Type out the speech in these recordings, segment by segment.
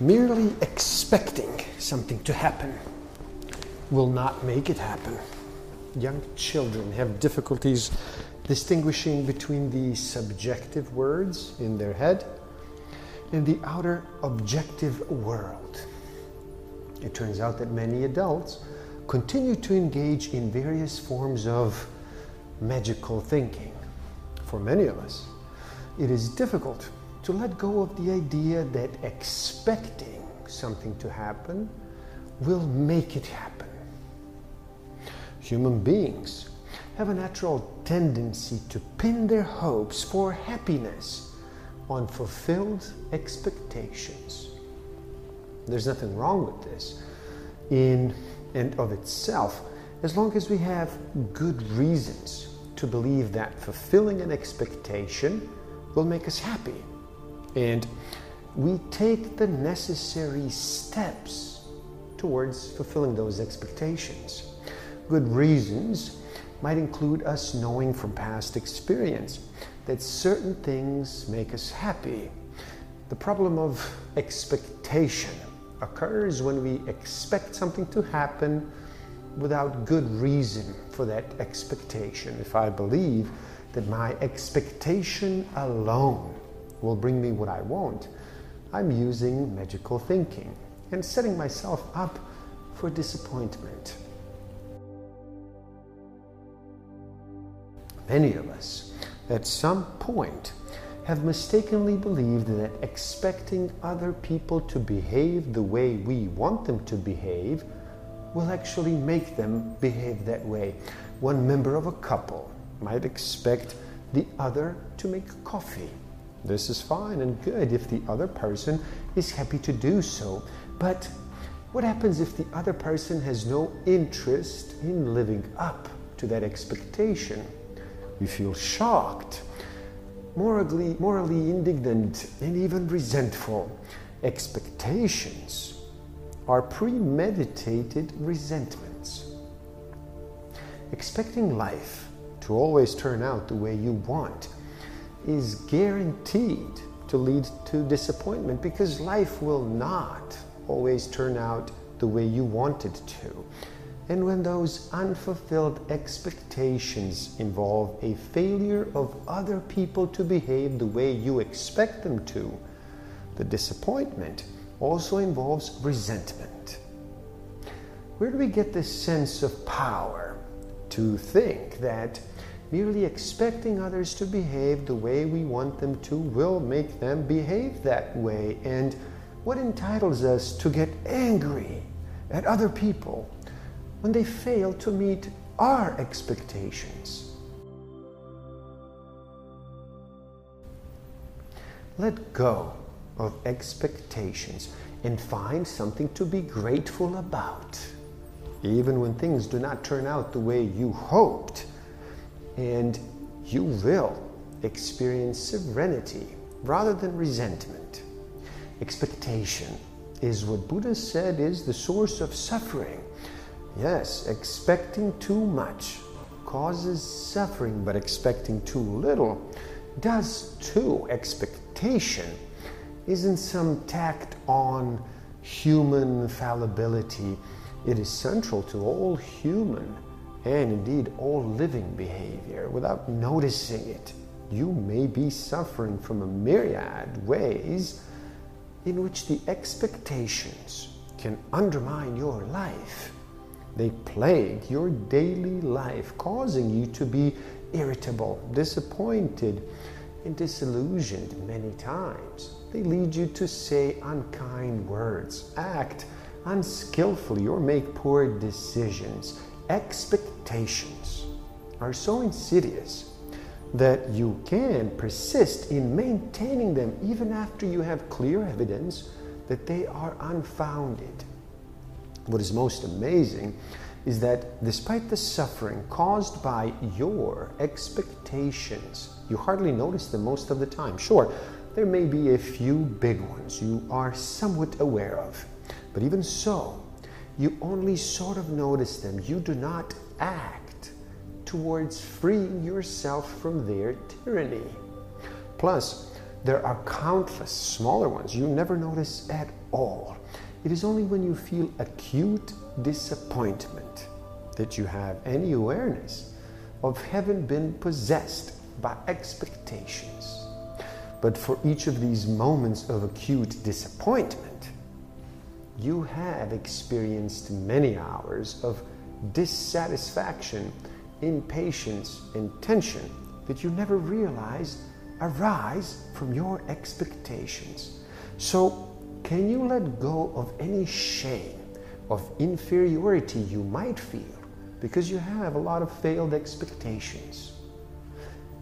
Merely expecting something to happen will not make it happen. Young children have difficulties distinguishing between the subjective words in their head and the outer objective world. It turns out that many adults continue to engage in various forms of magical thinking. For many of us, it is difficult to let go of the idea that expecting something to happen will make it happen. Human beings have a natural tendency to pin their hopes for happiness on fulfilled expectations. There's nothing wrong with this in and of itself, as long as we have good reasons to believe that fulfilling an expectation will make us happy. And we take the necessary steps towards fulfilling those expectations. Good reasons might include us knowing from past experience that certain things make us happy. The problem of expectation occurs when we expect something to happen without good reason for that expectation. If I believe that my expectation alone will bring me what I want, I'm using magical thinking and setting myself up for disappointment. Many of us, at some point, have mistakenly believed that expecting other people to behave the way we want them to behave will actually make them behave that way. One member of a couple might expect the other to make coffee. This is fine and good if the other person is happy to do so. But what happens if the other person has no interest in living up to that expectation? We feel shocked morally, morally indignant, and even resentful. Expectations are premeditated resentments. Expecting life to always turn out the way you want is guaranteed to lead to disappointment because life will not always turn out the way you want it to. And when those unfulfilled expectations involve a failure of other people to behave the way you expect them to, the disappointment also involves resentment. Where do we get this sense of power to think that merely expecting others to behave the way we want them to will make them behave that way? And what entitles us to get angry at other people when they fail to meet our expectations. Let go of expectations and find something to be grateful about, even when things do not turn out the way you hoped. And you will experience serenity rather than resentment. Expectation is what Buddha said is the source of suffering. Yes, expecting too much causes suffering, but expecting too little does too. Expectation isn't some tacked on human fallibility, it is central to all human and indeed all living behavior. Without noticing it, you may be suffering from a myriad ways in which the expectations can undermine your life. They plague your daily life, causing you to be irritable, disappointed, and disillusioned many times. They lead you to say unkind words, act unskillfully, or make poor decisions. Expectations are so insidious that you can persist in maintaining them even after you have clear evidence that they are unfounded. What is most amazing is that despite the suffering caused by your expectations, you hardly notice them most of the time. Sure, there may be a few big ones you are somewhat aware of, but even so, you only sort of notice them. You do not act towards freeing yourself from their tyranny. Plus, there are countless smaller ones you never notice at all. It is only when you feel acute disappointment that you have any awareness of having been possessed by expectations. But for each of these moments of acute disappointment, you have experienced many hours of dissatisfaction, impatience, and tension that you never realized arise from your expectations. So, can you let go of any shame of inferiority you might feel because you have a lot of failed expectations?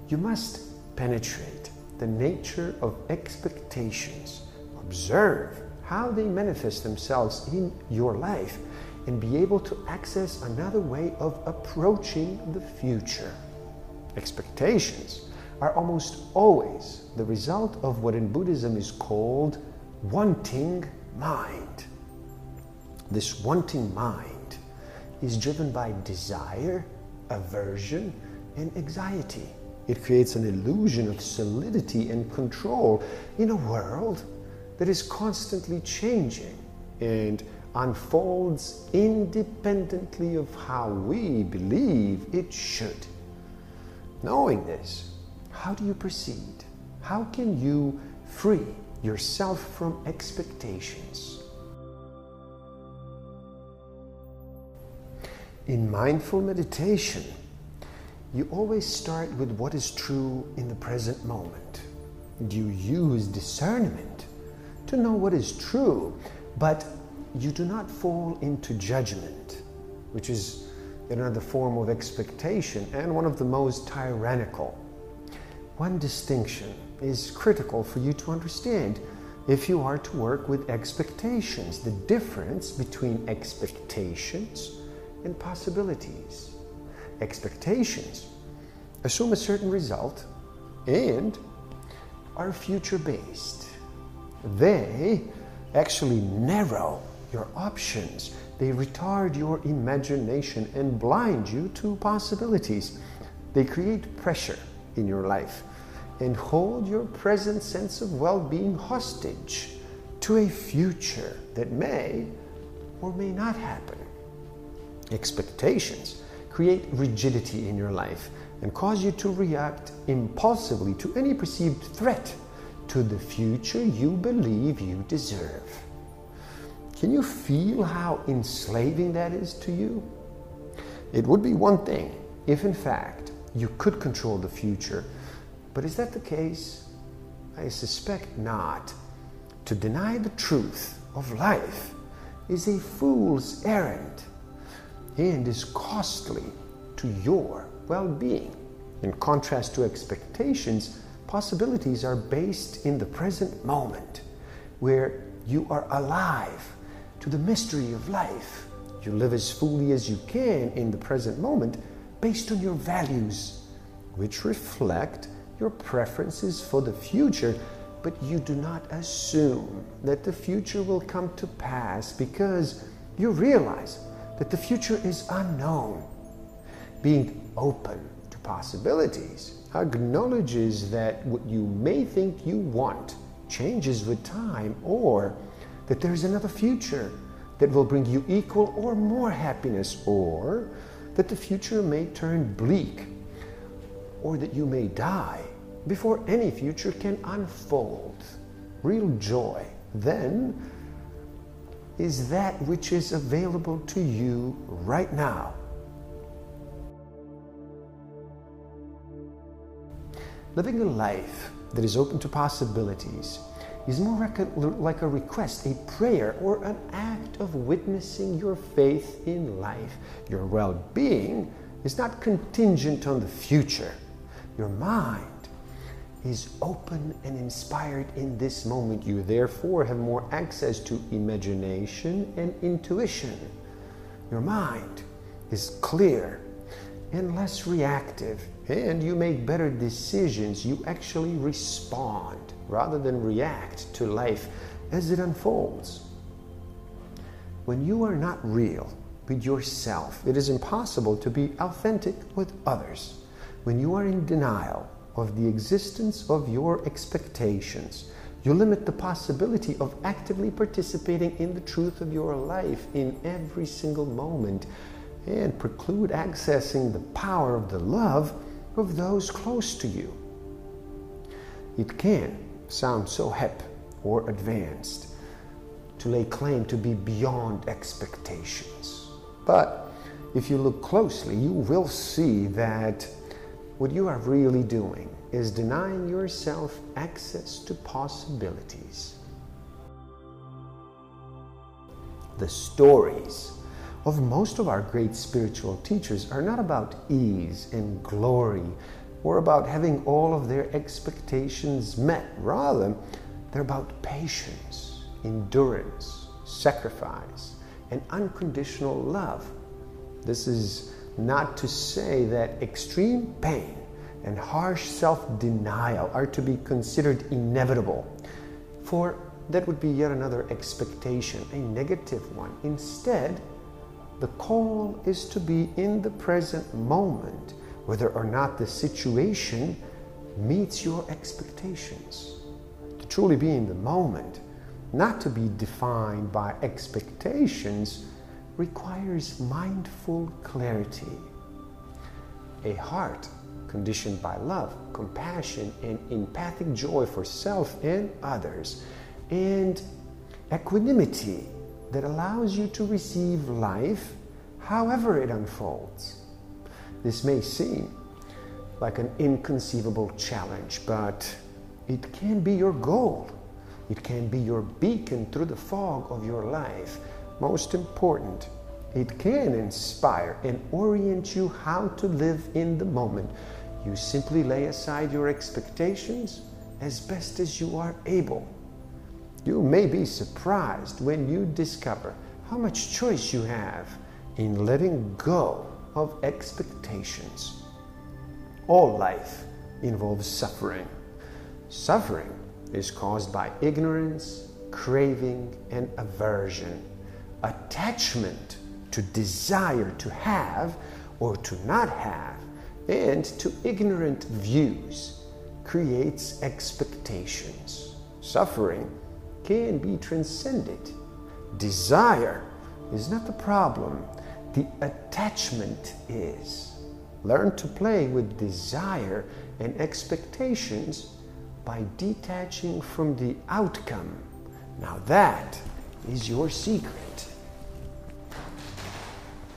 You must penetrate the nature of expectations, observe how they manifest themselves in your life, and be able to access another way of approaching the future. Expectations are almost always the result of what in Buddhism is called wanting mind. This wanting mind is driven by desire, aversion, and anxiety. It creates an illusion of solidity and control in a world that is constantly changing and unfolds independently of how we believe it should. Knowing this, how do you proceed? How can you free yourself from expectations? In mindful meditation, you always start with what is true in the present moment. You use discernment to know what is true, but you do not fall into judgment, which is another form of expectation and one of the most tyrannical. One distinction is critical for you to understand if you are to work with expectations, the difference between expectations and possibilities expectations, assume a certain result, and are future based. They actually narrow your options. They retard your imagination and blind you to possibilities. They create pressure in your life and hold your present sense of well being hostage to a future that may or may not happen. Expectations create rigidity in your life and cause you to react impulsively to any perceived threat to the future you believe you deserve. Can you feel how enslaving that is to you? It would be one thing if, in fact, you could control the future, but is that the case? I suspect not. To deny the truth of life is a fool's errand and is costly to your well being. In contrast to expectations, possibilities are based in the present moment, where you are alive to the mystery of life. You live as fully as you can in the present moment based on your values, which reflect your preferences for the future, but you do not assume that the future will come to pass because you realize that the future is unknown. Being open to possibilities acknowledges that what you may think you want changes with time, or that there is another future that will bring you equal or more happiness, or that the future may turn bleak, or that you may die before any future can unfold. Real joy then is that which is available to you right now. Living a life that is open to possibilities is more like a request, a prayer, or an act of witnessing your faith in life. Your well being is not contingent on the future. Your mind is open and inspired in this moment. You therefore have more access to imagination and intuition. Your mind is clear and less reactive, and you make better decisions. You actually respond rather than react to life as it unfolds. When you are not real with yourself, it is impossible to be authentic with others. When you are in denial, of the existence of your expectations, You limit the possibility of actively participating in the truth of your life in every single moment and preclude accessing the power of the love of those close to you. It can sound so hip or advanced to lay claim to be beyond expectations. But if you look closely, you will see that what you are really doing is denying yourself access to possibilities. The stories of most of our great spiritual teachers are not about ease and glory or about having all of their expectations met. Rather, they're about patience, endurance, sacrifice, and unconditional love. This is not to say that extreme pain and harsh self denial are to be considered inevitable, for that would be yet another expectation, a negative one. Instead, the call is to be in the present moment, whether or not the situation meets your expectations. To truly be in the moment, not to be defined by expectations, requires mindful clarity. A heart conditioned by love, compassion, and empathic joy for self and others, and equanimity that allows you to receive life however it unfolds. This may seem like an inconceivable challenge, but it can be your goal. It can be your beacon through the fog of your life. Most important, it can inspire and orient you how to live in the moment. You simply lay aside your expectations as best as you are able you may be surprised when you discover how much choice you have in letting go of expectations. All life involves suffering. Suffering is caused by ignorance, craving, and aversion. Attachment to desire to have or to not have, and to ignorant views creates expectations. Suffering can be transcended. Desire is not the problem, the attachment is. Learn to play with desire and expectations by detaching from the outcome. Now, that is your secret.